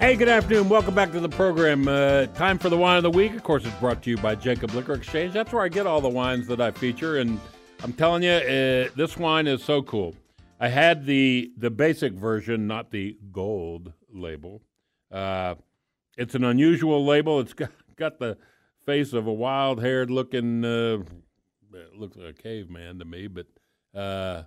Hey, good afternoon. Welcome back to the program. Uh, time for the wine of the week. Of course, it's brought to you by Jacob Liquor Exchange. That's where I get all the wines that I feature, and I'm telling you, uh, this wine is so cool. I had the the basic version, not the gold label. Uh, it's an unusual label. It's got, got the face of a wild-haired looking, uh, looks like a caveman to me, but uh,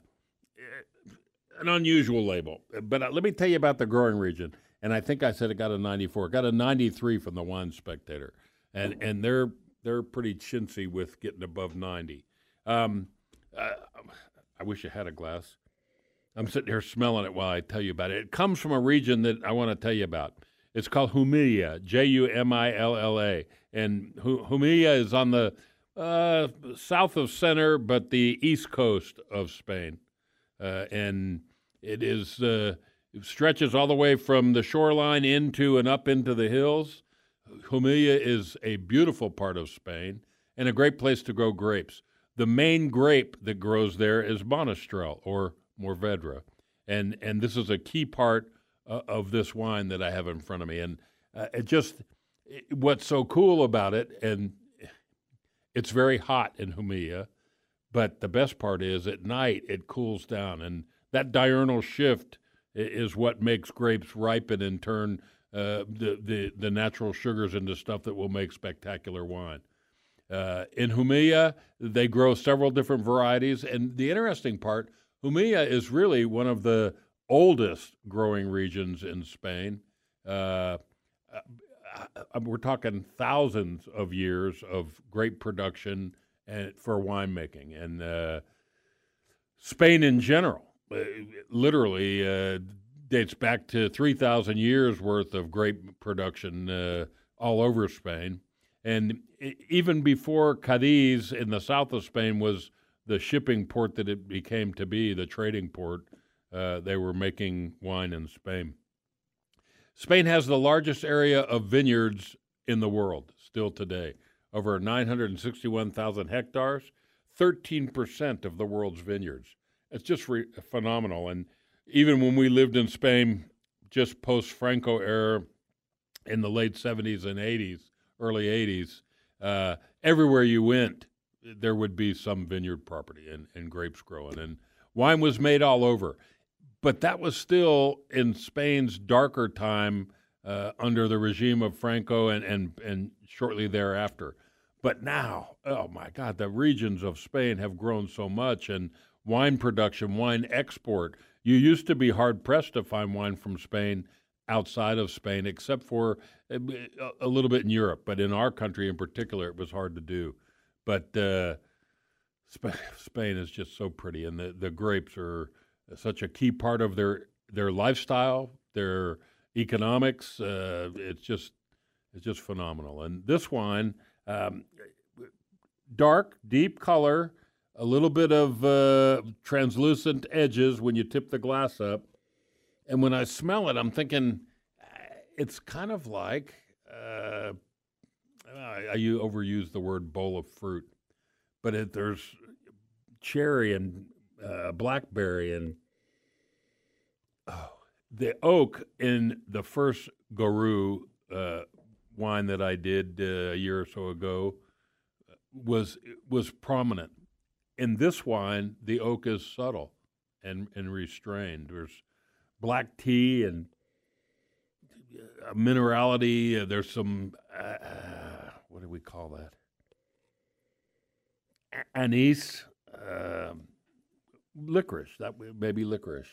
an unusual label. But uh, let me tell you about the growing region and I think I said it got a 94. It got a 93 from the Wine Spectator, and and they're they're pretty chintzy with getting above 90. Um, uh, I wish I had a glass. I'm sitting here smelling it while I tell you about it. It comes from a region that I want to tell you about. It's called Jumilla, J U M I L L A, and Jumilla is on the uh, south of center, but the east coast of Spain, uh, and it is uh, stretches all the way from the shoreline into and up into the hills. Jumilla is a beautiful part of Spain and a great place to grow grapes. The main grape that grows there is Monastrell or Mourvedre, and and this is a key part uh, of this wine that I have in front of me. And uh, it just it, what's so cool about it, and it's very hot in Jumilla, but the best part is at night it cools down, and that diurnal shift is what makes grapes ripen and turn uh, the, the, the natural sugars into stuff that will make spectacular wine. Uh, in Jumilla, they grow several different varieties, and the interesting part, Jumilla is really one of the oldest growing regions in Spain. Uh, uh we're talking thousands of years of grape production and for winemaking, and uh, Spain in general uh, literally uh, dates back to 3,000 years worth of grape production uh, all over Spain. And even before Cadiz in the south of Spain was the shipping port that it became to be, the trading port, uh, they were making wine in Spain. Spain has the largest area of vineyards in the world still today, over 961,000 hectares, 13% of the world's vineyards. It's just re- phenomenal. And even when we lived in Spain, just post Franco era in the late 70s and 80s, early 80s, uh, everywhere you went, there would be some vineyard property and, and grapes growing. And wine was made all over. But that was still in Spain's darker time uh, under the regime of Franco and, and, and shortly thereafter. But now, oh my God, the regions of Spain have grown so much, and wine production, wine export. You used to be hard pressed to find wine from Spain outside of Spain, except for a, a, little bit in Europe. But in our country in particular, it was hard to do. But uh, Sp- Spain is just so pretty, and the, the grapes are such a key part of their their lifestyle, their economics. Uh, it's just it's just phenomenal. And this wine, um, dark, deep color, a little bit of uh, translucent edges when you tip the glass up. And when I smell it, I'm thinking it's kind of like uh, I, I overuse the word bowl of fruit, but it, there's cherry and uh, blackberry and oh, the oak in the first Goru uh, wine that I did uh, a year or so ago was was prominent in this wine, the oak is subtle and, and restrained. There's black tea and uh, minerality. Uh, there's some uh, what do we call that? Anise, uh, licorice. That maybe licorice,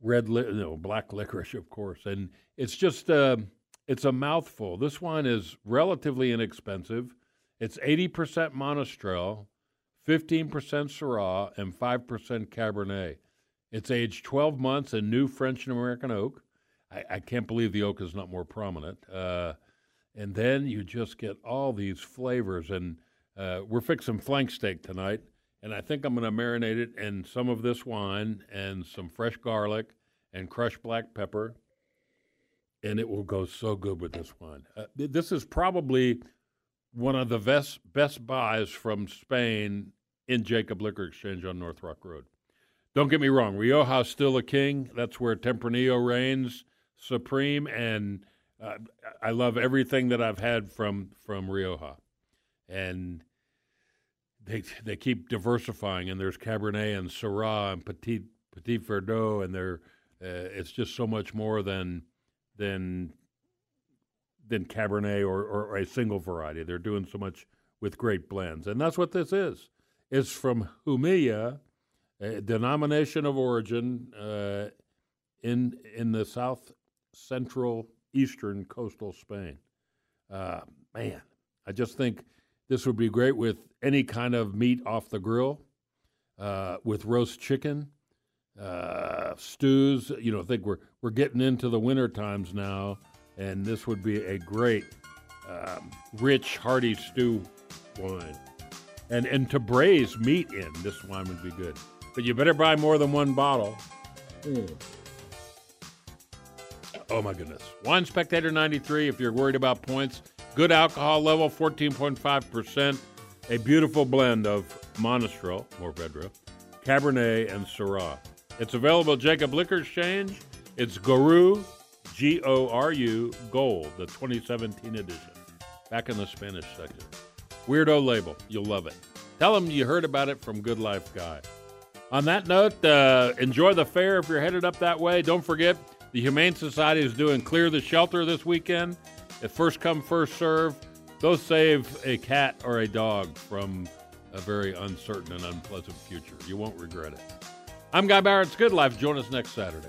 red, li- no, black licorice, of course. And it's just uh, it's a mouthful. This wine is relatively inexpensive. It's 80% Monastrell, 15% Syrah, and 5% Cabernet. It's aged 12 months in new French and American oak. I, I can't believe the oak is not more prominent. Uh, and then you just get all these flavors. And uh, we're fixing flank steak tonight, and I think I'm going to marinate it in some of this wine and some fresh garlic and crushed black pepper, and it will go so good with this wine. Uh, this is probably one of the best best buys from Spain in Jacob Liquor Exchange on North Rock Road. Don't get me wrong, Rioja's still a king. That's where Tempranillo reigns supreme, and uh, I love everything that I've had from from Rioja, and they they keep diversifying. And there's Cabernet and Syrah and Petit Petit Verdot, and they're uh, it's just so much more than than than Cabernet or, or, a single variety. They're doing so much with great blends, and that's what this is. It's from Jumilla, denomination of origin uh, in in the south central eastern coastal Spain. Uh, man, I just think this would be great with any kind of meat off the grill, uh, with roast chicken, uh, stews. You know, I think we're we're getting into the winter times now, and this would be a great, um, rich, hearty stew wine. And and to braise meat in this wine would be good. But you better buy more than one bottle. Mm. Oh my goodness. Wine Spectator 93, if you're worried about points, good alcohol level, 14.5%. A beautiful blend of Monastrell, Mourvedre, Cabernet, and Syrah. It's available at Jacob Liquor Exchange. It's Goru, G O R U, Gold, the 2017 edition. Back in the Spanish section. Weirdo label. You'll love it. Tell them you heard about it from Good Life Guy. On that note, uh, enjoy the fair if you're headed up that way. Don't forget, the Humane Society is doing Clear the Shelter this weekend. At first come, first serve. They'll save a cat or a dog from a very uncertain and unpleasant future. You won't regret it. I'm Guy Barrett's Good Life. Join us next Saturday.